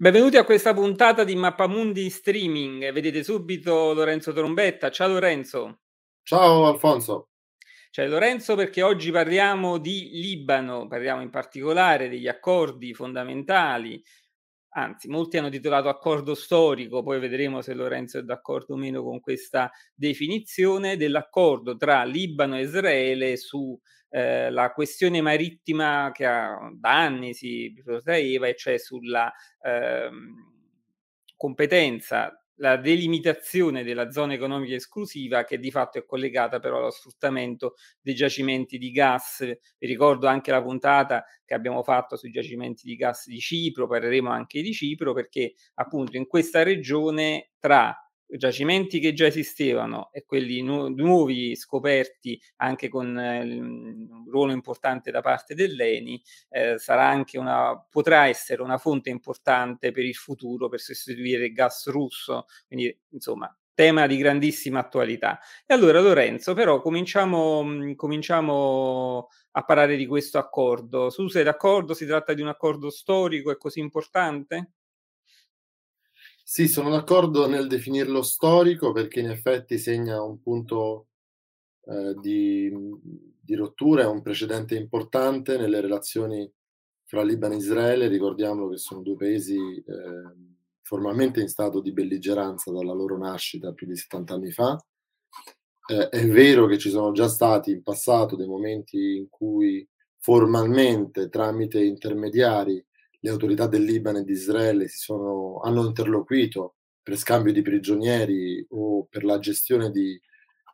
Benvenuti a questa puntata di Mappamundi in streaming. Vedete subito Lorenzo Trombetta. Ciao Lorenzo. Ciao Alfonso. Ciao Lorenzo perché oggi parliamo di Libano, parliamo in particolare degli accordi fondamentali, anzi molti hanno titolato accordo storico, poi vedremo se Lorenzo è d'accordo o meno con questa definizione dell'accordo tra Libano e Israele su eh, la questione marittima che ha, da anni si protraeva, e cioè sulla eh, competenza la delimitazione della zona economica esclusiva che di fatto è collegata però allo sfruttamento dei giacimenti di gas. Vi ricordo anche la puntata che abbiamo fatto sui giacimenti di gas di Cipro, parleremo anche di Cipro perché appunto in questa regione tra giacimenti che già esistevano e quelli nu- nuovi scoperti anche con eh, un ruolo importante da parte dell'ENI, eh, sarà anche una, potrà essere una fonte importante per il futuro per sostituire il gas russo. Quindi, insomma, tema di grandissima attualità. E allora, Lorenzo, però cominciamo, mh, cominciamo a parlare di questo accordo. Tu sei d'accordo? Si tratta di un accordo storico e così importante? Sì, sono d'accordo nel definirlo storico perché in effetti segna un punto eh, di, di, rottura, è un precedente importante nelle relazioni fra Libano e Israele. Ricordiamolo che sono due paesi eh, formalmente in stato di belligeranza dalla loro nascita più di 70 anni fa. Eh, è vero che ci sono già stati in passato dei momenti in cui formalmente, tramite intermediari, le autorità del Libano e di Israele sono, hanno interloquito per scambio di prigionieri o per la gestione di,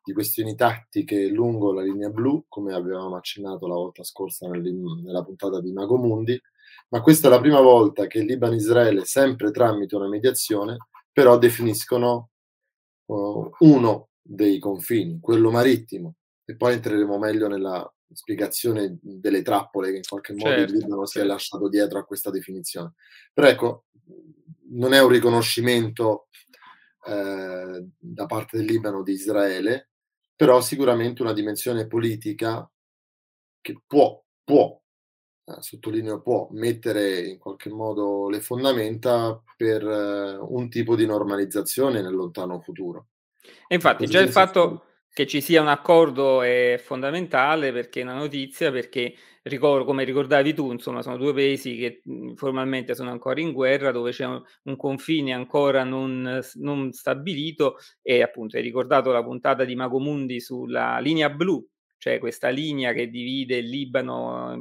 di, questioni tattiche lungo la linea blu, come avevamo accennato la volta scorsa nella puntata di Mago Mundi, ma questa è la prima volta che Libano e Israele, sempre tramite una mediazione, però definiscono uh, uno dei confini, quello marittimo, e poi entreremo meglio nella spiegazione delle trappole che in qualche modo certo, il Libano certo. si è certo. lasciato dietro a questa definizione. Però ecco, non è un riconoscimento eh, da parte del Libano di Israele, però sicuramente una dimensione politica che può, può, eh, sottolineo può, mettere in qualche modo le fondamenta per eh, un tipo di normalizzazione nel lontano futuro. E infatti già il fatto che ci sia un accordo è fondamentale perché è una notizia, perché ricordo, come ricordavi tu, insomma, sono due paesi che mhmm, formalmente sono ancora in guerra, dove c'è un, un confine ancora non, non, stabilito e appunto hai ricordato la puntata di Magomundi sulla linea blu cioè questa linea che divide il Libano mh,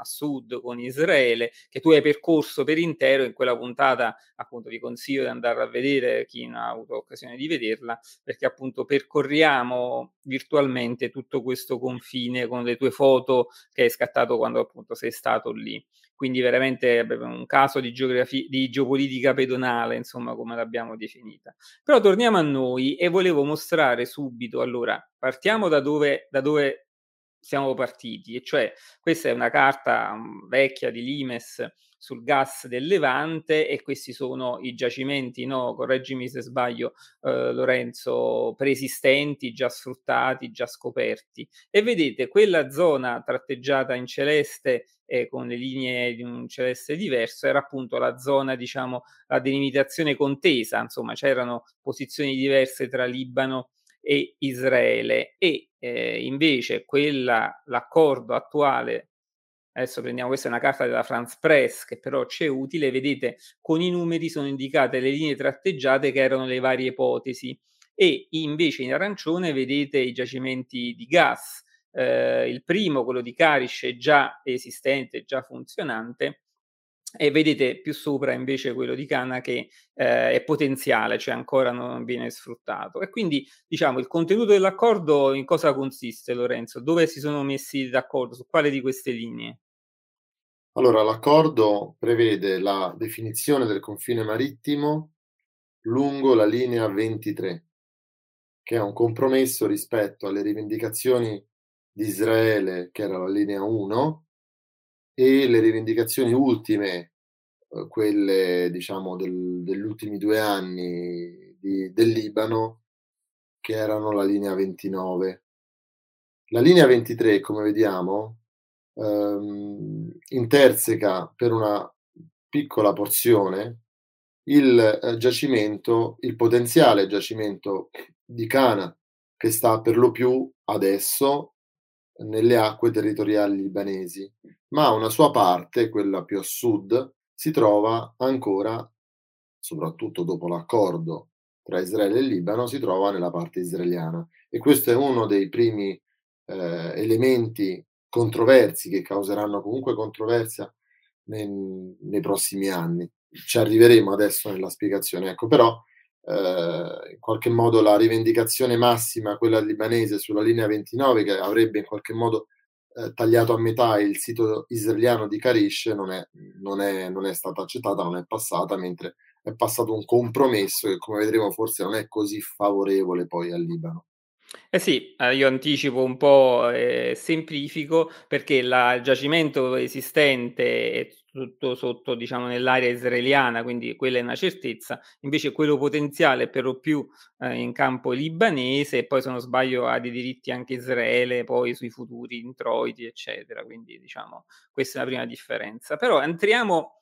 a sud con Israele, che tu hai percorso per intero in quella puntata, appunto vi consiglio di andare a vedere chi non ha avuto occasione di vederla, perché appunto percorriamo virtualmente tutto questo confine con le tue foto che hai scattato quando appunto sei stato lì quindi veramente un caso di, geografia, di geopolitica pedonale, insomma, come l'abbiamo definita. Però torniamo a noi e volevo mostrare subito, allora, partiamo da dove, da dove siamo partiti, e cioè questa è una carta um, vecchia di Limes sul gas del Levante e questi sono i giacimenti, no, correggimi se sbaglio eh, Lorenzo, preesistenti, già sfruttati, già scoperti. E vedete quella zona tratteggiata in celeste e con le linee di un celeste diverso era appunto la zona, diciamo, la delimitazione contesa, insomma c'erano posizioni diverse tra Libano e Israele e eh, invece quella, l'accordo attuale adesso prendiamo questa è una carta della France Press che però ci è utile, vedete con i numeri sono indicate le linee tratteggiate che erano le varie ipotesi e invece in arancione vedete i giacimenti di gas. Eh, il primo, quello di Karish, è già esistente, già funzionante, e vedete più sopra invece quello di Cana che eh, è potenziale, cioè ancora non viene sfruttato. E quindi diciamo il contenuto dell'accordo in cosa consiste, Lorenzo? Dove si sono messi d'accordo? Su quale di queste linee? Allora, l'accordo prevede la definizione del confine marittimo lungo la linea 23, che è un compromesso rispetto alle rivendicazioni di Israele, che era la linea 1, e le rivendicazioni ultime, eh, quelle diciamo del, degli ultimi due anni di, del Libano, che erano la linea 29. La linea 23, come vediamo, ehm, interseca per una piccola porzione il eh, giacimento, il potenziale giacimento di Cana, che sta per lo più adesso nelle acque territoriali libanesi, ma una sua parte, quella più a sud, si trova ancora, soprattutto dopo l'accordo tra Israele e Libano, si trova nella parte israeliana. E questo è uno dei primi eh, elementi controversi che causeranno comunque controversia nei, nei prossimi anni. Ci arriveremo adesso nella spiegazione, ecco, però eh, in qualche modo la rivendicazione massima, quella libanese sulla linea 29, che avrebbe in qualche modo eh, tagliato a metà il sito israeliano di Karish, non è, non, è, non è stata accettata, non è passata, mentre è passato un compromesso che, come vedremo, forse non è così favorevole poi al Libano. Eh sì, ehm, io anticipo un po' e semplifico perché la il giacimento esistente è tutto sotto, diciamo, nell'area israeliana, quindi quella è una certezza, invece quello potenziale per lo più, ehm, in campo libanese e poi se non sbaglio ha dei diritti anche Israele poi sui futuri introiti, eccetera. Quindi diciamo questa è la prima differenza. Però entriamo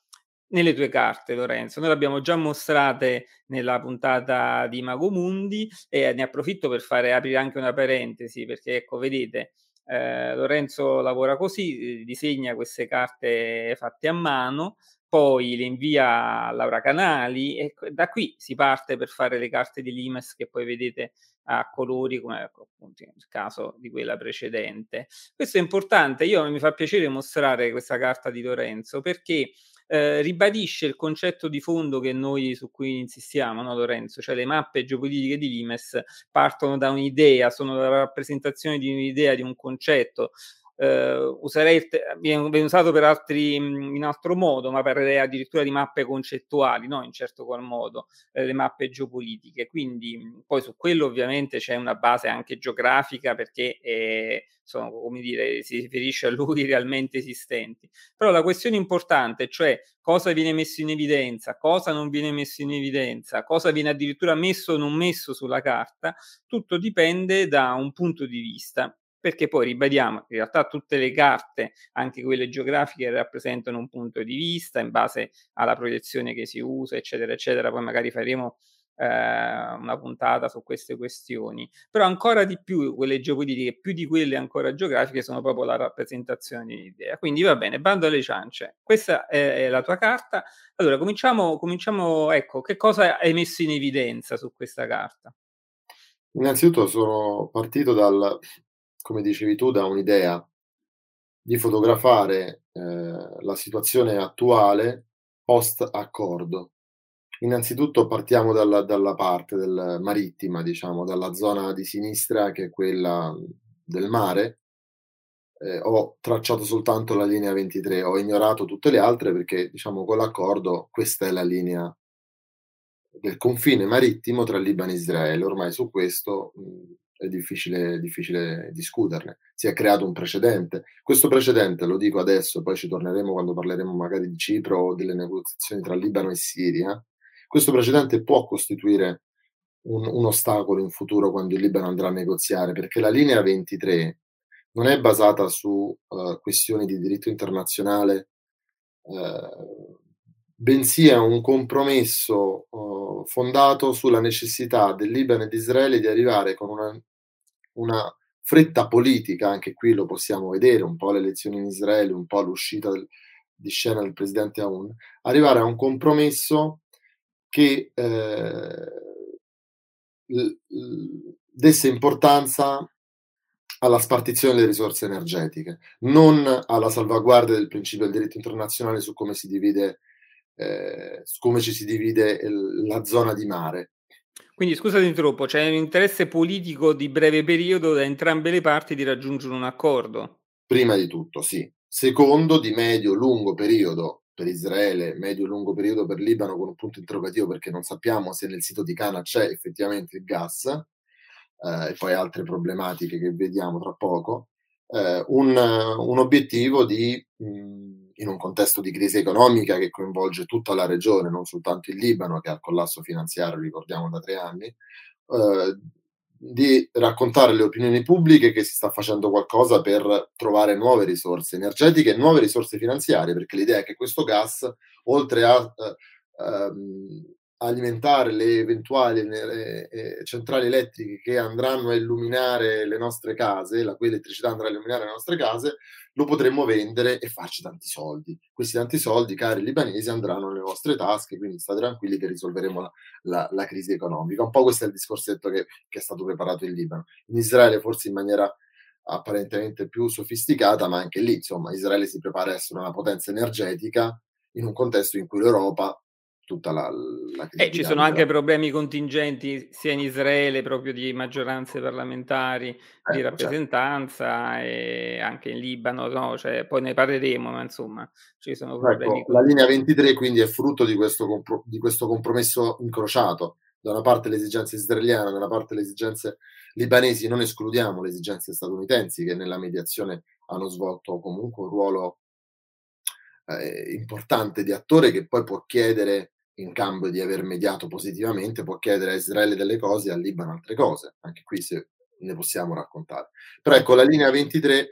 nelle tue carte Lorenzo. Noi le abbiamo già mostrate nella puntata di Mago Mundi e ne approfitto per fare aprire anche una parentesi perché ecco vedete eh, Lorenzo lavora così, eh, disegna queste carte fatte a mano, poi le invia a Laura Canali e da qui si parte per fare le carte di Limes che poi vedete a colori come ecco, appunto nel caso di quella precedente. Questo è importante, io mi fa piacere mostrare questa carta di Lorenzo perché eh, ribadisce il concetto di fondo che noi su cui insistiamo, no, Lorenzo? Cioè le mappe geopolitiche di Limes partono da un'idea, sono la rappresentazione di un'idea, di un concetto eh, userei, viene usato per altri in altro modo, ma parlerei addirittura di mappe concettuali, no? in certo qual modo, eh, le mappe geopolitiche. Quindi poi su quello ovviamente c'è una base anche geografica perché eh, sono, come dire, si riferisce a luoghi realmente esistenti. Però la questione importante, cioè cosa viene messo in evidenza, cosa non viene messo in evidenza, cosa viene addirittura messo o non messo sulla carta, tutto dipende da un punto di vista perché poi ribadiamo, in realtà tutte le carte, anche quelle geografiche, rappresentano un punto di vista in base alla proiezione che si usa, eccetera, eccetera. Poi magari faremo eh, una puntata su queste questioni. Però ancora di più quelle geopolitiche, più di quelle ancora geografiche, sono proprio la rappresentazione di un'idea. Quindi va bene, bando alle ciance. Questa è, è la tua carta. Allora, cominciamo, cominciamo, ecco, che cosa hai messo in evidenza su questa carta? Innanzitutto sono partito dal come dicevi tu, da un'idea di fotografare eh, la situazione attuale post accordo. Innanzitutto partiamo dalla, dalla parte del marittima, diciamo, dalla zona di sinistra che è quella del mare. Eh, ho tracciato soltanto la linea 23, ho ignorato tutte le altre perché, diciamo, con l'accordo questa è la linea del confine marittimo tra Libano e Israele. Ormai su questo mh, è difficile, difficile discuterne. Si è creato un precedente. Questo precedente, lo dico adesso, poi ci torneremo quando parleremo magari di Cipro o delle negoziazioni tra Libano e Siria. Questo precedente può costituire un, un ostacolo in futuro quando il Libano andrà a negoziare, perché la linea 23 non è basata su uh, questioni di diritto internazionale, uh, bensì è un compromesso uh, fondato sulla necessità del Libano e di Israele di arrivare con una una fretta politica, anche qui lo possiamo vedere, un po' le elezioni in Israele, un po' l'uscita del, di scena del presidente Aoun, arrivare a un compromesso che eh, desse importanza alla spartizione delle risorse energetiche, non alla salvaguardia del principio del diritto internazionale su come si divide, eh, su come ci si divide il, la zona di mare. Quindi scusa ti interrompo, c'è un interesse politico di breve periodo da entrambe le parti di raggiungere un accordo? Prima di tutto, sì. Secondo, di medio-lungo periodo per Israele, medio-lungo periodo per Libano con un punto interrogativo perché non sappiamo se nel sito di Cana c'è effettivamente il gas eh, e poi altre problematiche che vediamo tra poco. Eh, un, un, obiettivo di mh, in un contesto di crisi economica che coinvolge tutta la regione, non soltanto il Libano, che ha il collasso finanziario, ricordiamo, da tre anni, eh, di raccontare alle opinioni pubbliche che si sta facendo qualcosa per trovare nuove risorse energetiche e nuove risorse finanziarie, perché l'idea è che questo gas, oltre a eh, ehm, alimentare le eventuali eh, eh, centrali elettriche che andranno a illuminare le nostre case, la cui elettricità andrà a illuminare le nostre case, lo potremmo vendere e farci tanti soldi. Questi tanti soldi, cari libanesi, andranno nelle vostre tasche, quindi state tranquilli che risolveremo la, la, la crisi economica. Un po' questo è il discorsetto che, che è stato preparato in Libano. In Israele forse in maniera apparentemente più sofisticata, ma anche lì, insomma, Israele si prepara a essere una potenza energetica in un contesto in cui l'Europa tutta la, la eh, ci sono anche problemi contingenti sia in Israele proprio di maggioranze parlamentari eh, di certo. rappresentanza certo. e anche in Libano, no? cioè, poi ne parleremo, ma insomma ci sono problemi. Ecco, la linea 23 quindi è frutto di questo, compro- di questo compromesso incrociato, da una parte le esigenze israeliane, da una parte le esigenze libanesi, non escludiamo le esigenze statunitensi che nella mediazione hanno svolto comunque un ruolo eh, importante di attore che poi può chiedere, in cambio di aver mediato positivamente, può chiedere a Israele delle cose e al Libano altre cose. Anche qui se ne possiamo raccontare. Però ecco, la linea 23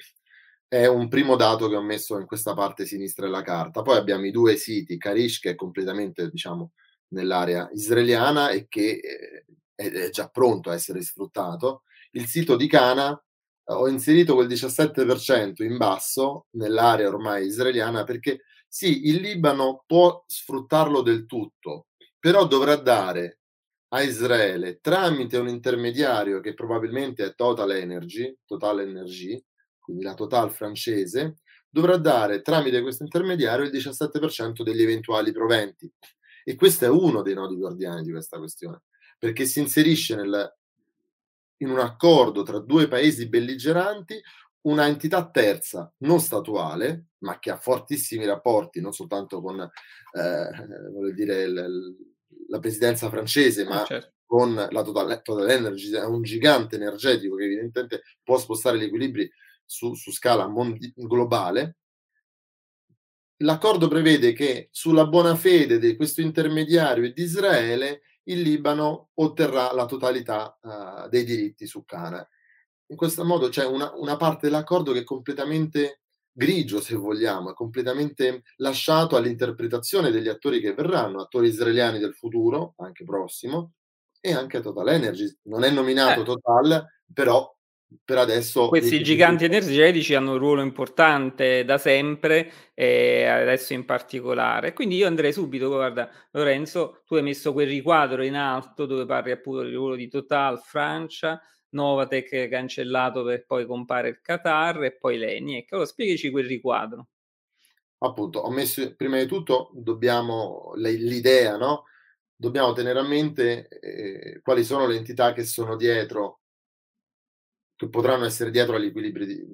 è un primo dato che ho messo in questa parte sinistra della carta. Poi abbiamo i due siti, Karish che è completamente, diciamo, nell'area israeliana e che eh, è già pronto a essere sfruttato. Il sito di Cana ho inserito quel 17% in basso nell'area ormai israeliana perché sì, il Libano può sfruttarlo del tutto, però dovrà dare a Israele tramite un intermediario che probabilmente è Total Energy, Total Energy, quindi la Total francese, dovrà dare tramite questo intermediario il 17% degli eventuali proventi. E questo è uno dei nodi guardiani di questa questione, perché si inserisce nel, in un accordo tra due paesi belligeranti una entità terza, non statuale, ma che ha fortissimi rapporti non soltanto con eh, dire, l- la presidenza francese, ma certo. con la Total, Total Energy, è un gigante energetico che evidentemente può spostare gli equilibri su, su scala mondi- globale. L'accordo prevede che sulla buona fede di questo intermediario e di Israele il Libano otterrà la totalità uh, dei diritti su Cana. In questo modo c'è una, una, parte dell'accordo che è completamente grigio, se vogliamo, è completamente lasciato all'interpretazione degli attori che verranno, attori israeliani del futuro, anche prossimo, e anche Total Energy. Non è nominato eh. Total, però per adesso questi giganti energetici hanno un ruolo importante da sempre e adesso in particolare quindi io andrei subito guarda Lorenzo tu hai messo quel riquadro in alto dove parli appunto del ruolo di Total Francia Novatec cancellato per poi compare il Qatar e poi l'ENIEC allora spiegaci quel riquadro. Appunto ho messo prima di tutto dobbiamo l'idea no? Dobbiamo tenere a mente eh, quali sono le entità che sono dietro che potranno essere dietro agli equilibri di,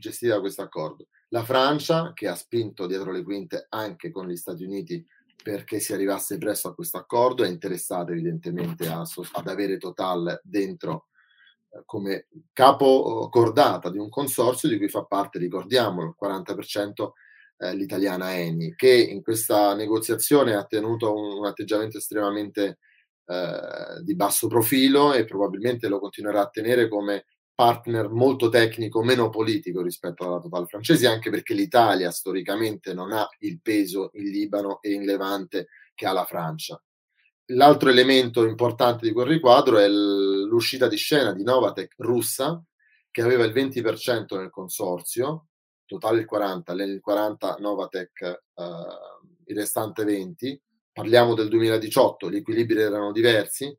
gestiti da questo accordo. La Francia, che ha spinto dietro le quinte anche con gli Stati Uniti perché si arrivasse presto a questo accordo, è interessata evidentemente a, ad avere Total dentro come capo cordata di un consorzio di cui fa parte, ricordiamolo, il 40% eh, l'italiana Eni, che in questa negoziazione ha tenuto un, un atteggiamento estremamente eh, di basso profilo e probabilmente lo continuerà a tenere come partner molto tecnico, meno politico rispetto alla Total francese, anche perché l'Italia storicamente non ha il peso in Libano e in Levante che ha la Francia. L'altro elemento importante di quel riquadro è l'uscita di scena di Novatec russa, che aveva il 20% nel consorzio, totale il 40, il 40 Novatec, eh, il restante 20. Parliamo del 2018, gli equilibri erano diversi,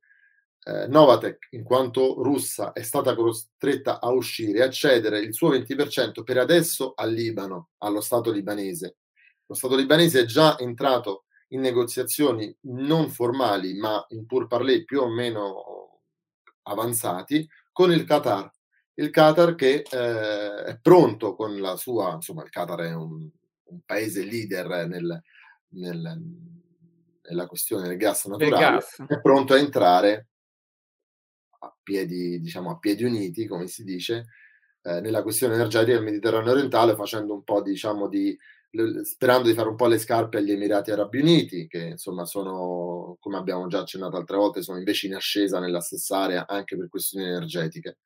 eh, Novatec, in quanto russa, è stata costretta a uscire a cedere il suo 20% per adesso al Libano, allo Stato libanese. Lo Stato libanese è già entrato in negoziazioni non formali, ma in pur parlé più o meno avanzati, con il Qatar. Il Qatar che eh, è pronto con la sua, insomma, il Qatar è un, un paese leader nel, nel, nella questione del gas naturale, gas. è pronto a entrare a piedi, diciamo, a piedi uniti, come si dice, eh, nella questione energetica del Mediterraneo orientale, facendo un po' diciamo di sperando di fare un po' le scarpe agli Emirati Arabi Uniti, che insomma sono, come abbiamo già accennato altre volte, sono invece in ascesa nella stessa area anche per questioni energetiche.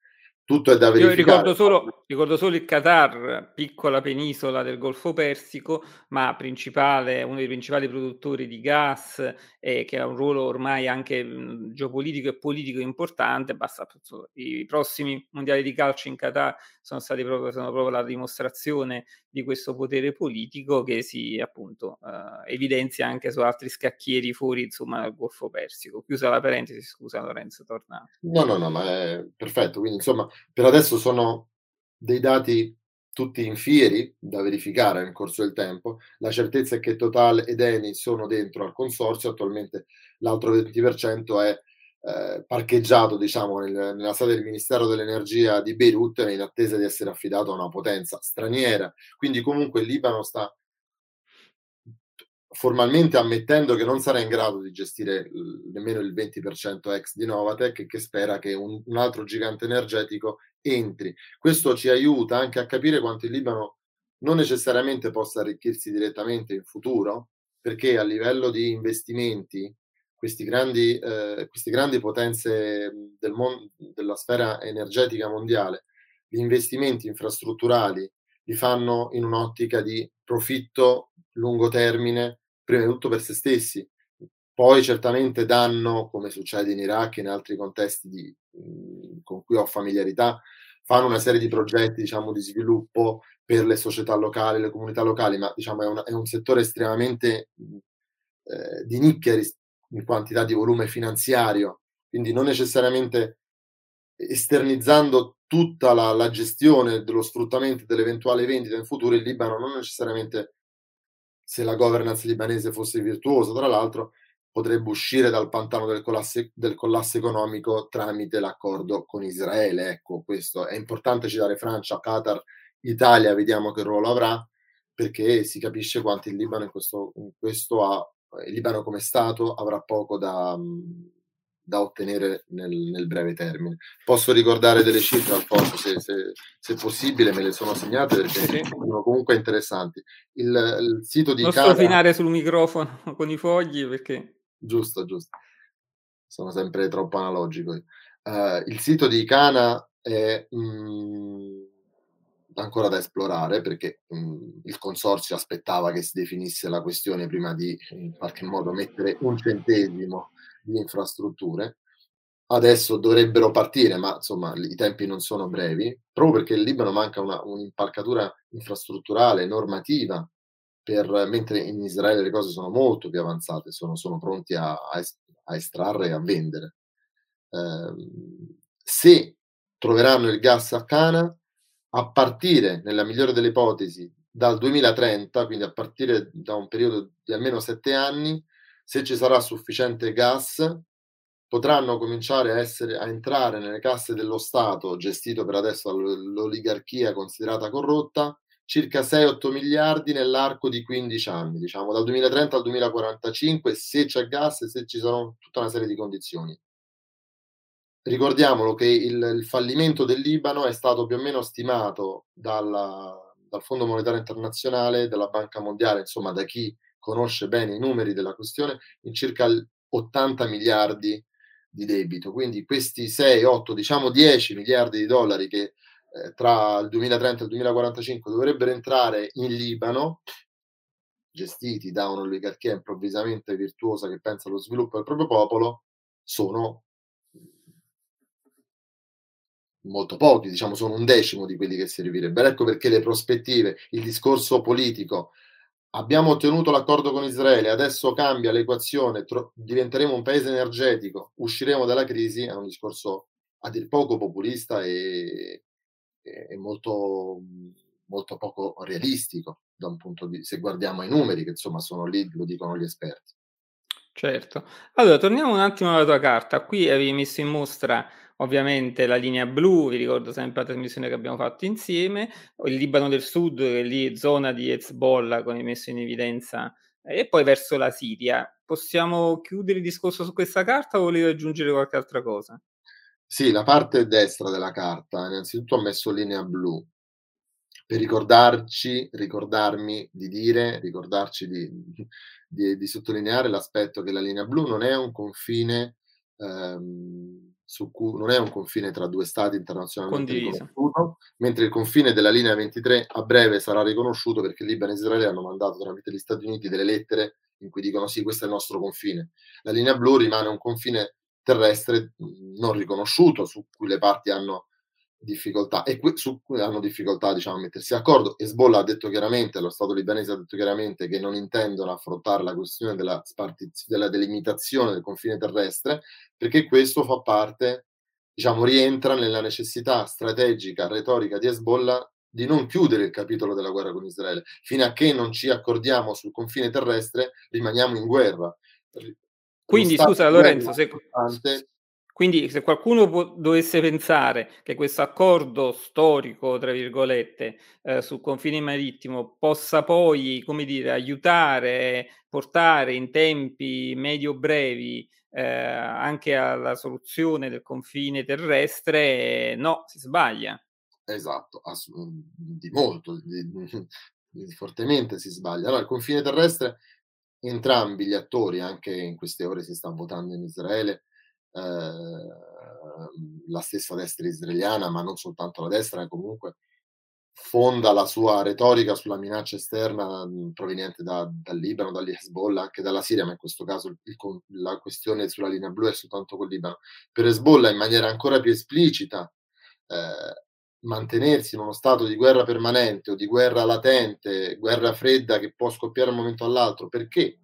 tutto è da Io verificare. ricordo solo ricordo solo il Qatar, piccola penisola del Golfo Persico, ma principale uno dei principali produttori di gas, e che ha un ruolo ormai anche, geopolitico e politico importante. Basta i prossimi mondiali di calcio in Qatar sono stati proprio sono proprio la dimostrazione di questo potere politico che si appunto, uhm, evidenzia anche su altri scacchieri fuori, insomma, dal Golfo Persico. Chiusa la parentesi, scusa Lorenzo, torna. No, no, no, ma è perfetto. Quindi insomma, per adesso sono dei dati tutti infieri da verificare nel corso del tempo. La certezza è che Total ed Eni sono dentro al consorzio, attualmente l'altro 20% è eh, parcheggiato diciamo, nel, nella sede del Ministero dell'Energia di Beirut in attesa di essere affidato a una potenza straniera. Quindi comunque il Libano sta formalmente ammettendo che non sarà in grado di gestire nemmeno il 20% ex di Novatec e che spera che un, un, altro gigante energetico entri. Questo ci aiuta anche a capire quanto il Libano non necessariamente possa arricchirsi direttamente in futuro, perché a livello di investimenti questi grandi, eh, queste grandi potenze del mon- della sfera energetica mondiale, gli investimenti infrastrutturali li fanno in un'ottica di profitto lungo termine prima di tutto per se stessi, poi certamente danno, come succede in Iraq e in altri contesti di, mhmm, con cui ho familiarità, fanno una serie di progetti diciamo, di sviluppo per le società locali, le comunità locali, ma diciamo, è, una, è un settore estremamente mhmm, eh, di nicchia in quantità di volume finanziario, quindi non necessariamente esternizzando tutta la, la gestione dello sfruttamento dell'eventuale vendita in futuro, il Libano non necessariamente se la governance libanese fosse virtuosa, tra l'altro, potrebbe uscire dal pantano del collasso, del collasso economico tramite l'accordo con Israele. Ecco, questo è importante citare Francia, Qatar, Italia, vediamo che ruolo avrà, perché si capisce quanto il Libano in questo, in questo ha, il Libano come Stato avrà poco da, da ottenere nel, nel, breve termine. Posso ricordare delle cifre, Alfonso, se, se, se possibile, me le sono segnate perché sono comunque interessanti. Il, il sito di non Cana... strofinare sul microfono con i fogli perché... Giusto, giusto. Sono sempre troppo analogico. Uh, il sito di Cana è mh, mm, ancora da esplorare perché mh, mm, il consorzio aspettava che si definisse la questione prima di in qualche modo mettere un centesimo di infrastrutture. Adesso dovrebbero partire, ma insomma i tempi non sono brevi, proprio perché il Libano manca una, un'impalcatura infrastrutturale, normativa, per, mentre in Israele le cose sono molto più avanzate, sono, sono pronti a, a, a, estrarre e a vendere. Eh, se troveranno il gas a Cana, a partire, nella migliore delle ipotesi, dal 2030, quindi a partire da un periodo di almeno sette anni, se ci sarà sufficiente gas, potranno cominciare a, essere, a entrare nelle casse dello Stato, gestito per adesso dall'oligarchia considerata corrotta, circa 6-8 miliardi nell'arco di 15 anni, diciamo dal 2030 al 2045, se c'è gas e se ci sono tutta una serie di condizioni. Ricordiamolo che il, il fallimento del Libano è stato più o meno stimato dalla, dal Fondo Monetario Internazionale, dalla Banca Mondiale, insomma da chi conosce bene i numeri della questione, in circa 80 miliardi di debito. Quindi questi 6, 8, diciamo 10 miliardi di dollari che eh, tra il 2030 e il 2045 dovrebbero entrare in Libano, gestiti da un'oligarchia improvvisamente virtuosa che pensa allo sviluppo del proprio popolo, sono molto pochi, diciamo sono un decimo di quelli che servirebbero. Ecco perché le prospettive, il discorso politico abbiamo ottenuto l'accordo con Israele, adesso cambia l'equazione, tro- diventeremo un paese energetico, usciremo dalla crisi, è un discorso a dir poco populista e, e molto, molto poco realistico da un punto di se guardiamo i numeri che insomma sono lì, lo dicono gli esperti. Certo. Allora, torniamo un attimo alla tua carta. Qui avevi messo in mostra ovviamente la linea blu, vi ricordo sempre la trasmissione che abbiamo fatto insieme, il Libano del Sud, che è lì zona di Hezbollah, come messo in evidenza, e poi verso la Siria. Possiamo chiudere il discorso su questa carta o volevi aggiungere qualche altra cosa? Sì, la parte destra della carta, innanzitutto ho messo linea blu per ricordarci, ricordarmi di dire, ricordarci di, di, di sottolineare l'aspetto che la linea blu non è un confine ehm, cui non è un confine tra due stati internazionalmente Condiviso. riconosciuto, mentre il confine della linea 23 a breve sarà riconosciuto perché Libano e Israele hanno mandato tramite gli Stati Uniti delle lettere in cui dicono sì, questo è il nostro confine. La linea blu rimane un confine terrestre non riconosciuto su cui le parti hanno difficoltà e que- su cui hanno difficoltà diciamo, a mettersi d'accordo. Hezbollah ha detto chiaramente, lo Stato libanese ha detto chiaramente che non intendono affrontare la questione della, spartiz- della delimitazione del confine terrestre perché questo fa parte, diciamo, rientra nella necessità strategica, retorica di Hezbollah di non chiudere il capitolo della guerra con Israele. Fino a che non ci accordiamo sul confine terrestre, rimaniamo in guerra. Quindi scusa Lorenzo, se, quindi se qualcuno può, dovesse pensare che questo accordo storico, tra virgolette, eh, sul confine marittimo possa poi, come dire, aiutare, portare in tempi medio-brevi eh, anche alla soluzione del confine terrestre, no, si sbaglia. Esatto, ass- di molto, di, di, fortemente si sbaglia. Allora, il confine terrestre, entrambi gli attori, anche in queste ore si sta votando in Israele, la stessa destra israeliana, ma non soltanto la destra, comunque fonda la sua retorica sulla minaccia esterna mh, proveniente da, dal Libano, dagli Hezbollah, anche dalla Siria, ma in questo caso il, la questione sulla linea blu è soltanto col Libano. Per Hezbollah in maniera ancora più esplicita eh, mantenersi in uno stato di guerra permanente o di guerra latente, guerra fredda che può scoppiare da un momento all'altro, perché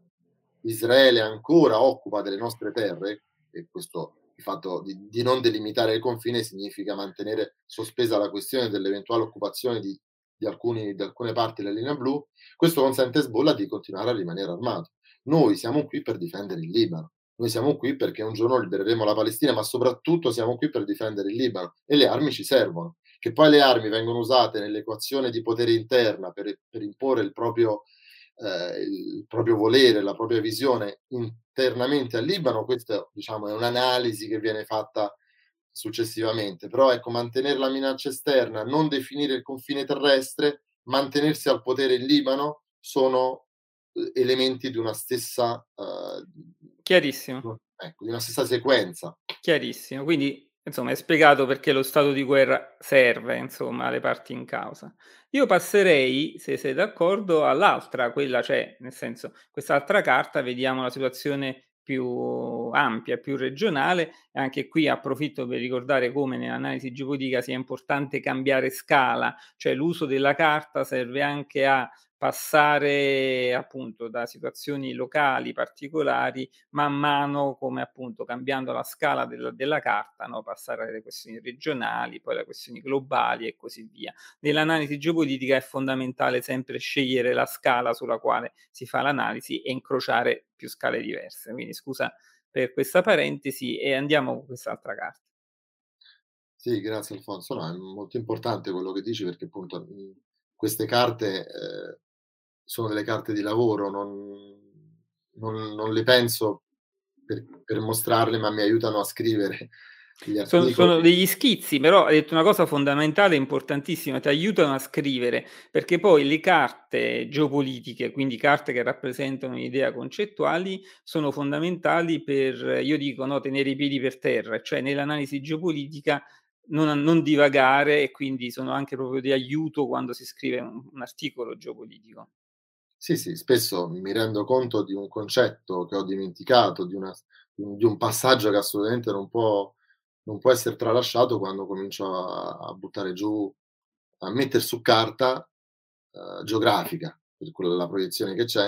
Israele ancora occupa delle nostre terre, e questo il fatto di, di, non delimitare il confine significa mantenere sospesa la questione dell'eventuale occupazione di, di, alcuni, di alcune parti della linea blu, questo consente a Hezbollah di continuare a rimanere armato. Noi siamo qui per difendere il Libano, noi siamo qui perché un giorno libereremo la Palestina, ma soprattutto siamo qui per difendere il Libano e le armi ci servono. Che poi le armi vengono usate nell'equazione di potere interna per, per imporre il proprio, eh, il proprio volere, la propria visione internamente al Libano, questa diciamo, è un'analisi che viene fatta successivamente, però ecco, mantenere la minaccia esterna, non definire il confine terrestre, mantenersi al potere in Libano sono eh, elementi di una stessa uh, chiarissimo. ecco, di una stessa sequenza. Chiarissimo. Quindi insomma, è spiegato perché lo stato di guerra serve, insomma, alle parti in causa. Io passerei, se sei d'accordo, all'altra, quella, cioè, nel senso, quest'altra carta, vediamo la situazione più ampia, più regionale, e anche qui approfitto per ricordare come nell'analisi geopolitica sia importante cambiare scala, cioè l'uso della carta serve anche a passare appunto da situazioni locali particolari man mano come appunto cambiando la scala della, della carta, no? passare alle questioni regionali, poi alle questioni globali e così via. Nell'analisi geopolitica è fondamentale sempre scegliere la scala sulla quale si fa l'analisi e incrociare più scale diverse. Quindi scusa per questa parentesi e andiamo con quest'altra carta. Sì, grazie Alfonso. No, è molto importante quello che dici perché appunto queste carte eh, sono delle carte di lavoro, non, non, non le penso per, per, mostrarle, ma mi aiutano a scrivere. Sono, sono, degli schizzi, però hai detto una cosa fondamentale, importantissima, ti aiutano a scrivere, perché poi le carte geopolitiche, quindi carte che rappresentano un'idea concettuali, sono fondamentali per, io dico, no, tenere i piedi per terra, cioè nell'analisi geopolitica non, non divagare e quindi sono anche proprio di aiuto quando si scrive un, un articolo geopolitico. Sì, sì, spesso mi rendo conto di un concetto che ho dimenticato, di, una, di un passaggio che assolutamente non può, non può essere tralasciato quando comincio a, a, buttare giù, a mettere su carta uh, geografica, per quella, la proiezione che c'è,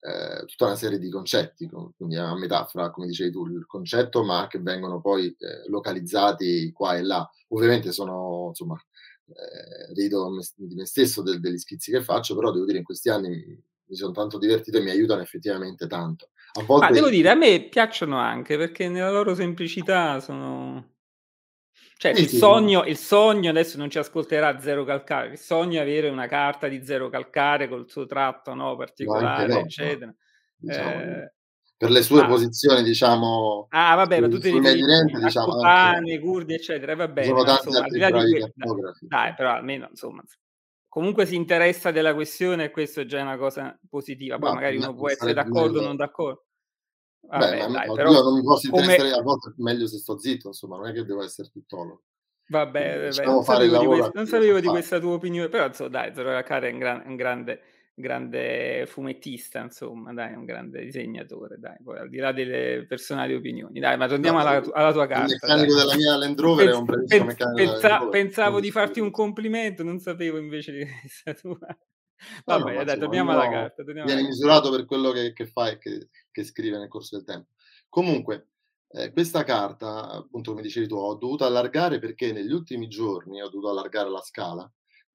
eh, tutta una serie di concetti, quindi è una metafora, come dicevi tu, il concetto, ma che vengono poi eh, localizzati qua e là. Ovviamente sono, insomma, eh, rido di me stesso del, degli schizzi che faccio, però devo dire in questi anni mi, sono tanto divertito e mi aiutano effettivamente tanto. A volte... Ma devo dire, a me piacciono anche perché nella loro semplicità sono... Cioè, sì, il, sì, sogno, il sogno, adesso non ci ascolterà Zero Calcare, il sogno è avere una carta di Zero Calcare col suo tratto no, particolare, no, eccetera. Diciamo, eh, per le sue ah. posizioni, diciamo. Ah, vabbè, ma tu ti riferivi a diciamo, Copane, Curdi, eccetera, va bene. Sono tanti insomma, altri bravi dai, però almeno, insomma, comunque si interessa della questione e questo è già una cosa positiva. Poi no, magari uno può essere d'accordo o non d'accordo. Vabbè, Beh, ma dai, però io non mi posso come... interessare, a volte meglio se sto zitto, insomma, non è che devo essere tuttologo. Vabbè, vabbè non sapevo, di, quest- non sapevo di questa tua opinione, però insomma, dai, Zoro Akare è un, gran- un grande grande fumettista, insomma, dai, un grande disegnatore, dai, poi al di là delle personali opinioni, dai, ma torniamo no, alla, alla, tua carta. Il meccanico dai. della mia Land Rover Pens- è un bravissimo pens- meccanico pensa- Pensavo di farti un complimento, non sapevo invece di questa tua... Vabbè, no, no, dai, torniamo alla carta. Torniamo viene alla misurato per quello che, che fa e che, che, scrive nel corso del tempo. Comunque, eh, questa carta, appunto come dicevi tu, ho dovuto allargare perché negli ultimi giorni ho dovuto allargare la scala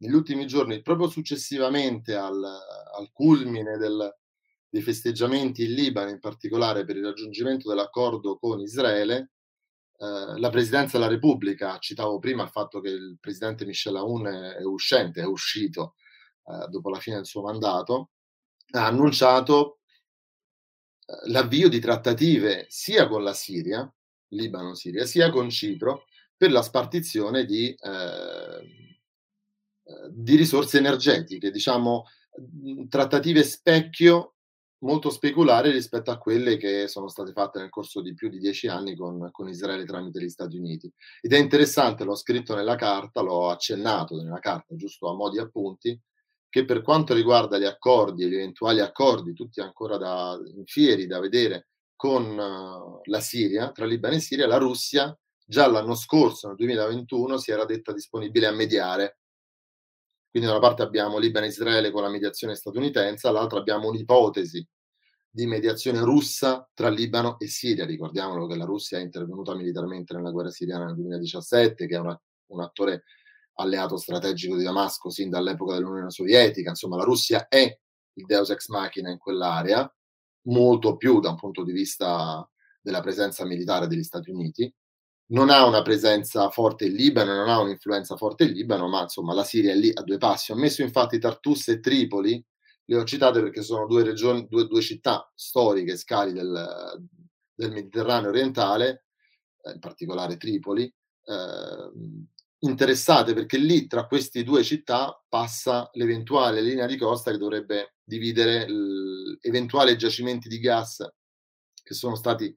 negli ultimi giorni, proprio successivamente al, al culmine del, dei festeggiamenti in Libano, in particolare per il raggiungimento dell'accordo con Israele, eh, la Presidenza della Repubblica, citavo prima il fatto che il Presidente Michel Aoun è, è uscente, è uscito eh, dopo la fine del suo mandato, ha annunciato eh, l'avvio di trattative sia con la Siria, Libano-Siria, sia con Cipro per la spartizione di eh, di risorse energetiche, diciamo trattative specchio molto speculari rispetto a quelle che sono state fatte nel corso di più di dieci anni con, con, Israele tramite gli Stati Uniti. Ed è interessante, l'ho scritto nella carta, l'ho accennato nella carta, giusto a mo' di appunti, che per quanto riguarda gli accordi, gli eventuali accordi, tutti ancora da infieri da vedere con uh, la Siria, tra Libano e Siria, la Russia già l'anno scorso, nel 2021, si era detta disponibile a mediare quindi da una parte abbiamo Libano e Israele con la mediazione statunitense, dall'altra abbiamo un'ipotesi di mediazione russa tra Libano e Siria. Ricordiamolo che la Russia è intervenuta militarmente nella guerra siriana nel 2017, che è una, un attore alleato strategico di Damasco sin dall'epoca dell'Unione Sovietica. Insomma, la Russia è il deus ex machina in quell'area, molto più da un punto di vista della presenza militare degli Stati Uniti non ha una presenza forte in Libano, non ha un'influenza forte in Libano, ma insomma la Siria è lì a due passi. Ho messo infatti Tartus e Tripoli, le ho citate perché sono due, regioni, due, due città storiche, scali del, del Mediterraneo orientale, eh, in particolare Tripoli, eh, interessate perché lì tra queste due città passa l'eventuale linea di costa che dovrebbe dividere eventuali giacimenti di gas che sono stati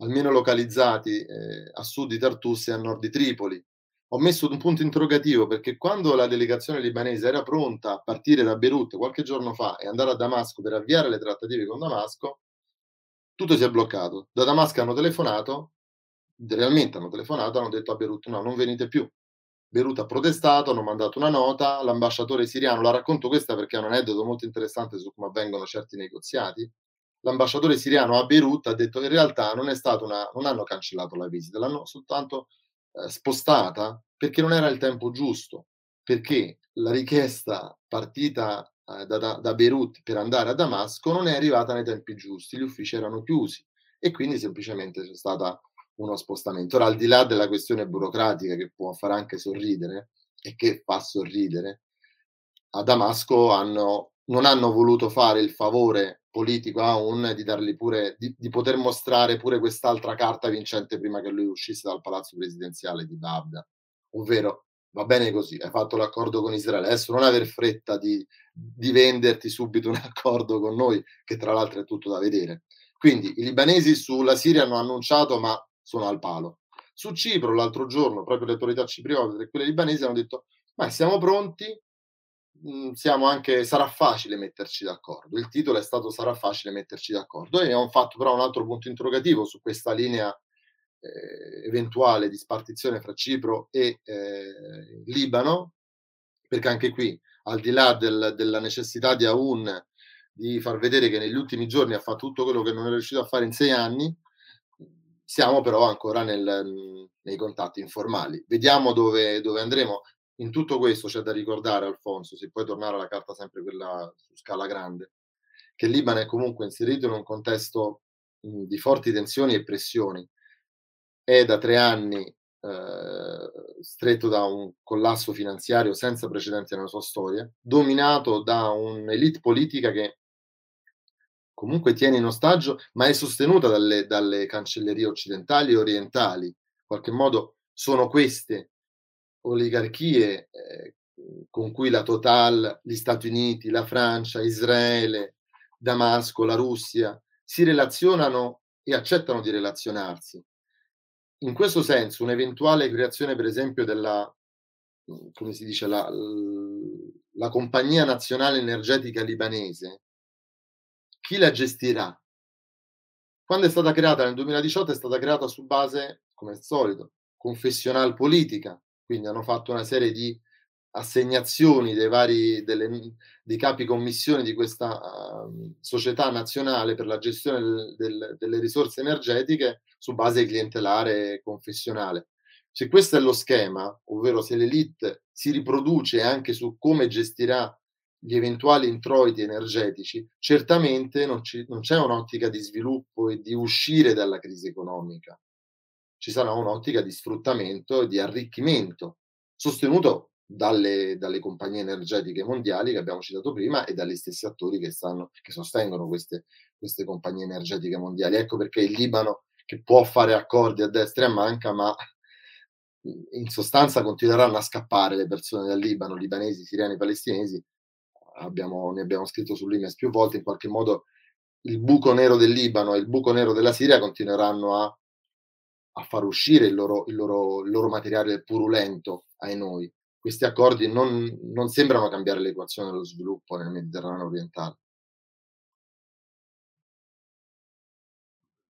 almeno localizzati eh, a sud di Tartus e a nord di Tripoli. Ho messo un punto interrogativo perché quando la delegazione libanese era pronta a partire da Beirut qualche giorno fa e andare a Damasco per avviare le trattative con Damasco, tutto si è bloccato. Da Damasco hanno telefonato, realmente hanno telefonato, hanno detto a Beirut no, non venite più. Beirut ha protestato, hanno mandato una nota, l'ambasciatore siriano, la racconto questa perché è un aneddoto molto interessante su come avvengono certi negoziati, l'ambasciatore siriano a Beirut ha detto che in realtà non, è stata una, non hanno cancellato la visita, l'hanno soltanto eh, spostata perché non era il tempo giusto, perché la richiesta partita eh, da, da, Beirut per andare a Damasco non è arrivata nei tempi giusti, gli uffici erano chiusi e quindi semplicemente c'è stato uno spostamento. Ora, al di là della questione burocratica che può far anche sorridere e che fa sorridere, a Damasco hanno, non hanno voluto fare il favore politico a un di dargli pure di, di, poter mostrare pure quest'altra carta vincente prima che lui uscisse dal palazzo presidenziale di Babda. Ovvero va bene così hai fatto l'accordo con Israele. Adesso non aver fretta di, di venderti subito un accordo con noi che tra l'altro è tutto da vedere. Quindi i libanesi sulla Siria hanno annunciato ma sono al palo. Su Cipro l'altro giorno proprio le autorità cipriote e quelle libanesi hanno detto ma siamo pronti siamo anche sarà facile metterci d'accordo. Il titolo è stato sarà facile metterci d'accordo e ho fatto però un altro punto interrogativo su questa linea eh, eventuale di spartizione fra Cipro e eh, Libano, perché anche qui, al di là del, della necessità di Aoun di far vedere che negli ultimi giorni ha fatto tutto quello che non è riuscito a fare in sei anni, siamo però ancora nel, nei contatti informali. Vediamo dove, dove andremo. In tutto questo c'è da ricordare, Alfonso, se puoi tornare alla carta sempre quella su scala grande, che il Libano è comunque inserito in un contesto di forti tensioni e pressioni. È da tre anni eh, stretto da un collasso finanziario senza precedenti nella sua storia, dominato da un'elite politica che comunque tiene in ostaggio, ma è sostenuta dalle, dalle cancellerie occidentali e orientali. In qualche modo sono queste oligarchie eh, con cui la Total, gli Stati Uniti, la Francia, Israele, Damasco, la Russia si relazionano e accettano di relazionarsi. In questo senso, un'eventuale creazione, per esempio, della, come si dice, la, la compagnia nazionale energetica libanese, chi la gestirà? Quando è stata creata nel 2018 è stata creata su base, come al solito, confessional politica, quindi hanno fatto una serie di assegnazioni dei vari delle, dei capi commissione di questa uh, società nazionale per la gestione del, del, delle risorse energetiche su base clientelare confessionale. Se questo è lo schema, ovvero se l'elite si riproduce anche su come gestirà gli eventuali introiti energetici, certamente non, ci, non c'è un'ottica di sviluppo e di uscire dalla crisi economica. Ci sarà un'ottica di sfruttamento e di arricchimento, sostenuto dalle, dalle, compagnie energetiche mondiali che abbiamo citato prima e dagli stessi attori che, stanno, che sostengono queste, queste, compagnie energetiche mondiali. Ecco perché il Libano, che può fare accordi a destra e a manca, ma in sostanza continueranno a scappare le persone dal Libano, libanesi, siriani, palestinesi. Abbiamo, ne abbiamo scritto sull'IMES più volte, in qualche modo il buco nero del Libano e il buco nero della Siria continueranno a, a far uscire il loro, il, loro, il loro materiale purulento ai noi questi accordi non, non sembrano cambiare l'equazione dello sviluppo nel Mediterraneo orientale.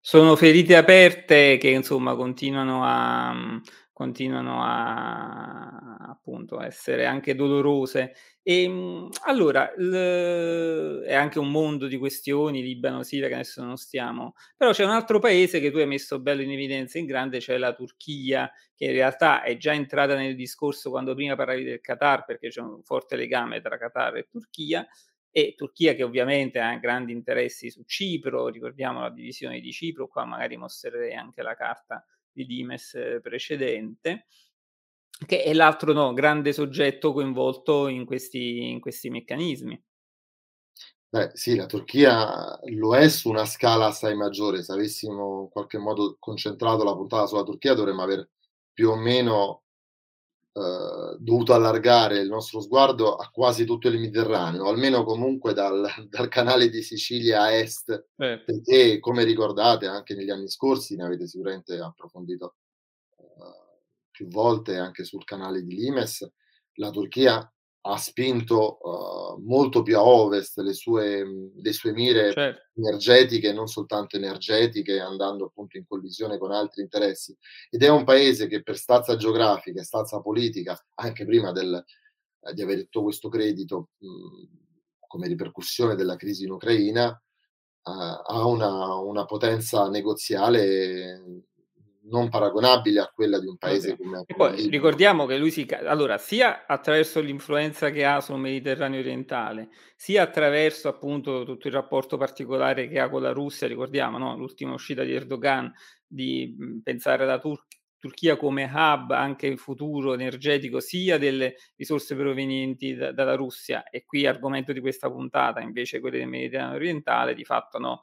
Sono ferite aperte che insomma continuano a, continuano a appunto a essere anche dolorose. E, ehm, allora, l è anche un mondo di questioni, Libano, Siria, che adesso non stiamo però c'è un altro paese che tu hai messo bello in evidenza in grande, cioè la Turchia, che in realtà è già entrata nel discorso quando prima parlavi del Qatar, perché c'è un forte legame tra Qatar e Turchia, e Turchia che ovviamente ha grandi interessi su Cipro, ricordiamo la divisione di Cipro, qua magari mostrerei anche la carta di Dimes precedente, che è l'altro no, grande soggetto coinvolto in questi, in questi meccanismi. Beh, sì, la Turchia lo è su una scala assai maggiore. Se avessimo in qualche modo concentrato la puntata sulla Turchia, dovremmo aver più o meno eh, dovuto allargare il nostro sguardo a quasi tutto il Mediterraneo, almeno comunque dal, dal canale di Sicilia a est, eh. perché come ricordate anche negli anni scorsi ne avete sicuramente approfondito più volte anche sul canale di Limes, la Turchia ha spinto uh, molto più a ovest le sue, le sue mire certo. energetiche, non soltanto energetiche, andando appunto in collisione con altri interessi. Ed è un paese che per stazza geografica e stazza politica, anche prima del, eh, di aver detto questo credito mh, come ripercussione della crisi in Ucraina, uh, ha una, una potenza negoziale non paragonabile a quella di un paese come e poi ricordiamo che lui si allora sia attraverso l'influenza che ha sul Mediterraneo orientale, sia attraverso appunto tutto il rapporto particolare che ha con la Russia, ricordiamo, no? l'ultima uscita di Erdogan di pensare alla Tur- Turchia come hub anche in futuro energetico sia delle risorse provenienti da, dalla Russia e qui argomento di questa puntata invece quelle del Mediterraneo orientale di fatto no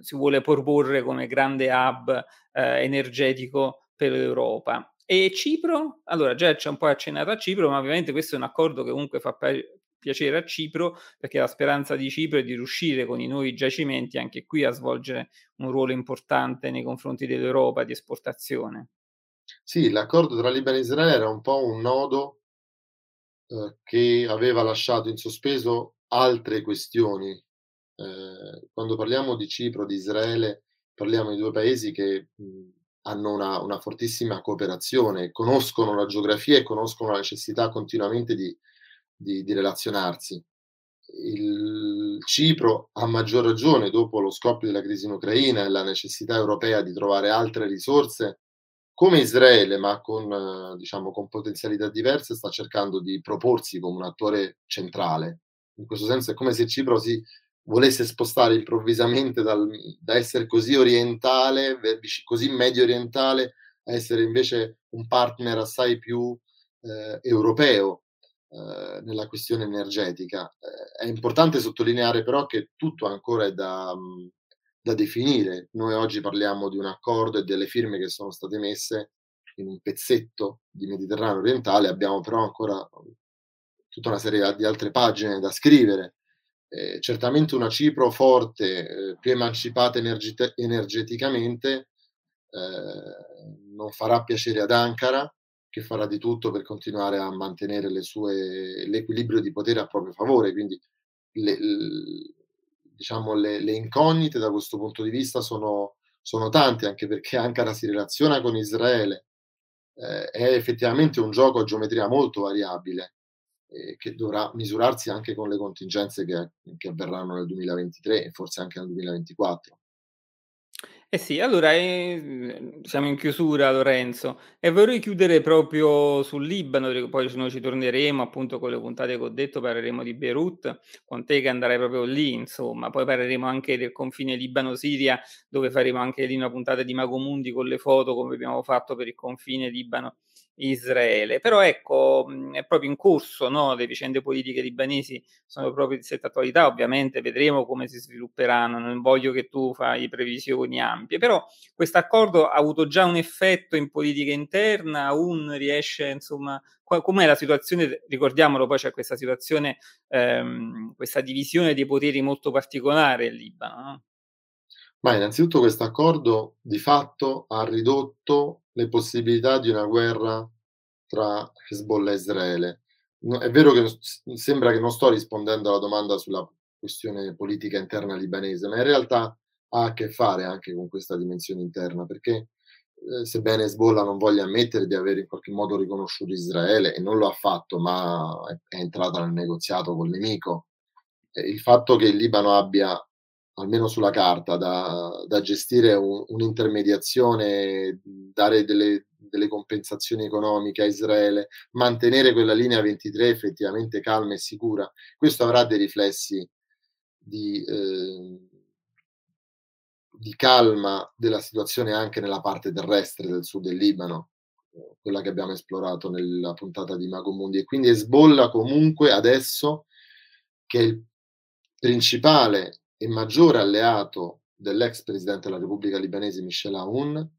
si vuole proporre come grande hub eh, energetico per l'Europa. E Cipro? Allora, già c'è un po' accennato a Cipro, ma ovviamente questo è un accordo che comunque fa piacere a Cipro, perché la speranza di Cipro è di riuscire con i nuovi giacimenti anche qui a svolgere un ruolo importante nei confronti dell'Europa di esportazione. Sì, l'accordo tra Libano e Israele era un po' un nodo eh, che aveva lasciato in sospeso altre questioni eh, quando parliamo di Cipro, di Israele, parliamo di due paesi che mh, hanno una, una, fortissima cooperazione, conoscono la geografia e conoscono la necessità continuamente di, di, di relazionarsi. Il Cipro, a maggior ragione, dopo lo scoppio della crisi in Ucraina e la necessità europea di trovare altre risorse, come Israele, ma con, diciamo, con potenzialità diverse, sta cercando di proporsi come un attore centrale. In questo senso è come se Cipro si volesse spostare improvvisamente dal, da essere così orientale, così medio orientale, a essere invece un partner assai più eh, europeo eh, nella questione energetica. Eh, è importante sottolineare però che tutto ancora è da, da definire. Noi oggi parliamo di un accordo e delle firme che sono state messe in un pezzetto di Mediterraneo orientale, abbiamo però ancora tutta una serie di altre pagine da scrivere eh, certamente una Cipro forte, eh, più emancipata energete- energeticamente, eh, non farà piacere ad Ankara, che farà di tutto per continuare a mantenere sue, l'equilibrio di potere a proprio favore. Quindi le, diciamo, le, le incognite da questo punto di vista sono, sono tante, anche perché Ankara si relaziona con Israele. Eh, è effettivamente un gioco a geometria molto variabile eh, che dovrà misurarsi anche con le contingenze che, che avverranno nel 2023 e forse anche nel 2024. Eh sì, allora, ehm, siamo in chiusura Lorenzo, e vorrei chiudere proprio sul Libano, poi noi ci torneremo appunto con le puntate che ho detto, parleremo di Beirut, con te che andrai proprio lì insomma, poi parleremo anche del confine Libano-Siria, dove faremo anche lì una puntata di Mago Mundi con le foto, come abbiamo fatto per il confine Libano Israele. Però ecco, è proprio in corso, no, le vicende politiche libanesi sono proprio di stretta attualità, ovviamente vedremo come si svilupperanno, non voglio che tu fai previsioni ampie, però questo accordo ha avuto già un effetto in politica interna, un riesce insomma, qua, com'è la situazione, ricordiamolo poi c'è questa situazione, ehm, questa divisione dei poteri molto particolare in Libano, no? Ma innanzitutto questo accordo di fatto ha ridotto le possibilità di una guerra tra Hezbollah e Israele. No, è vero che sembra che non sto rispondendo alla domanda sulla questione politica interna libanese, ma in realtà ha a che fare anche con questa dimensione interna, perché eh, sebbene Hezbollah non voglia ammettere di aver in qualche modo riconosciuto Israele, e non lo ha fatto, ma è, è entrata nel negoziato col nemico, eh, il fatto che il Libano abbia almeno sulla carta, da, da gestire un, un'intermediazione, dare delle, delle, compensazioni economiche a Israele, mantenere quella linea 23 effettivamente calma e sicura. Questo avrà dei riflessi di, eh, di calma della situazione anche nella parte terrestre del sud del Libano, quella che abbiamo esplorato nella puntata di Mago Mundi. E quindi Hezbollah comunque adesso che è il principale e maggiore alleato dell'ex presidente della Repubblica Libanese Michel Aoun,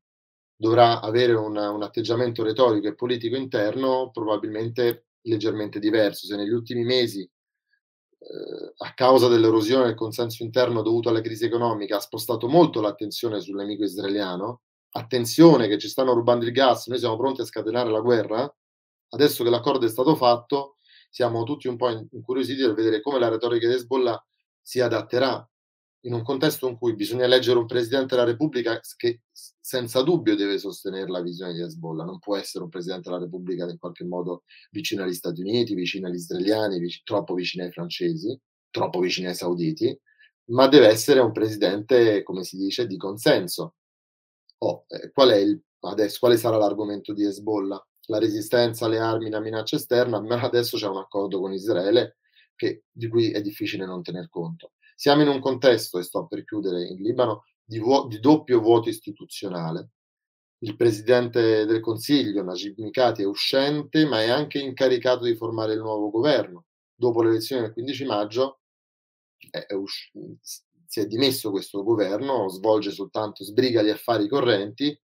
dovrà avere una, un atteggiamento retorico e politico interno probabilmente leggermente diverso. Se negli ultimi mesi, eh, a causa dell'erosione del consenso interno dovuto alla crisi economica, ha spostato molto l'attenzione sul nemico israeliano, attenzione che ci stanno rubando il gas, noi siamo pronti a scatenare la guerra, adesso che l'accordo è stato fatto, siamo tutti un po' incuriositi nel vedere come la retorica di Hezbollah si adatterà in un contesto in cui bisogna eleggere un presidente della Repubblica che senza dubbio deve sostenere la visione di Hezbollah, non può essere un presidente della Repubblica in qualche modo vicino agli Stati Uniti, vicino agli israeliani, vic- troppo vicino ai francesi, troppo vicino ai sauditi, ma deve essere un presidente, come si dice, di consenso. Oh, eh, qual, il, adesso, quale sarà l'argomento di Hezbollah? La resistenza alle armi, la minaccia esterna, ma adesso c'è un accordo con Israele che, di cui è difficile non tener conto. Siamo in un contesto, e sto per chiudere in Libano, di, vuo- di doppio vuoto istituzionale. Il presidente del Consiglio, Najib Mikati, è uscente, ma è anche incaricato di formare il nuovo governo. Dopo le elezioni del 15 maggio è, è usci- si è dimesso questo governo, svolge soltanto, sbriga gli affari correnti,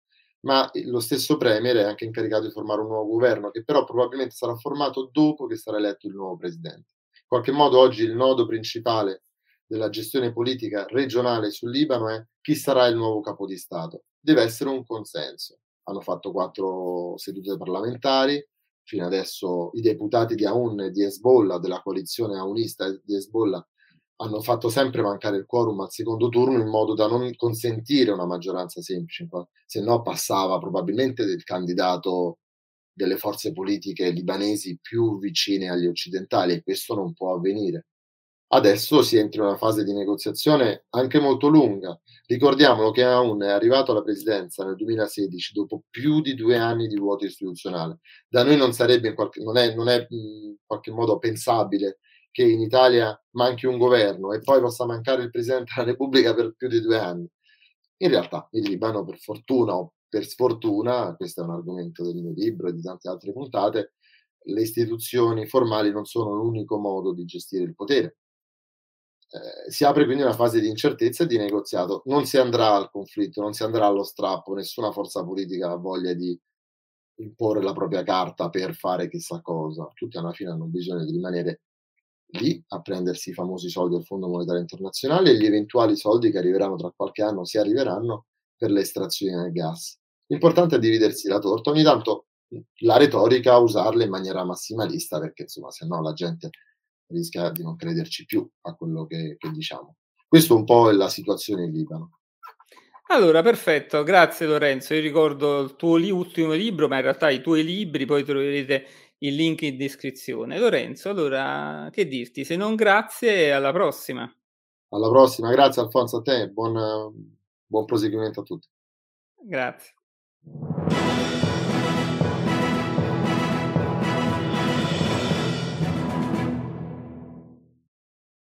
ma lo stesso Premier è anche incaricato di formare un nuovo governo, che però probabilmente sarà formato dopo che sarà eletto il nuovo presidente qualche modo oggi il nodo principale della gestione politica regionale sul Libano è chi sarà il nuovo capo di Stato. Deve essere un consenso. Hanno fatto quattro sedute parlamentari, fino adesso i deputati di Aoun e di Hezbollah, della coalizione aunista di Hezbollah, hanno fatto sempre mancare il quorum al secondo turno in modo da non consentire una maggioranza semplice, se no passava probabilmente del candidato delle forze politiche libanesi più vicine agli occidentali e questo non può avvenire. Adesso si entra in una fase di negoziazione anche molto lunga. Ricordiamolo che Aoun è arrivato alla presidenza nel 2016 dopo più di due anni di vuoto istituzionale. Da noi non qualche, non è, non è in qualche modo pensabile che in Italia manchi un governo e poi possa mancare il Presidente della Repubblica per più di due anni. In realtà il Libano, per fortuna o per sfortuna, questo è un argomento del mio libro e di tante altre puntate, le istituzioni formali non sono l'unico modo di gestire il potere. Eh, si apre quindi una fase di incertezza e di negoziato. Non si andrà al conflitto, non si andrà allo strappo, nessuna forza politica ha voglia di imporre la propria carta per fare chissà cosa. Tutti alla fine hanno bisogno di rimanere lì a prendersi i famosi soldi del Fondo Monetario Internazionale e gli eventuali soldi che arriveranno tra qualche anno, se arriveranno, per le estrazioni del gas. L'importante è dividersi la torta. Ogni tanto la retorica usarla in maniera massimalista perché insomma se no la gente rischia di non crederci più a quello che, che diciamo. Questo un po' è la situazione in Libano. Allora, perfetto, grazie Lorenzo. Io ricordo il tuo li- ultimo libro, ma in realtà i tuoi libri, poi troverete il link in descrizione. Lorenzo, allora che dirti? Se non grazie, alla prossima. Alla prossima, grazie Alfonso a te, buon, buon proseguimento a tutti. Grazie. you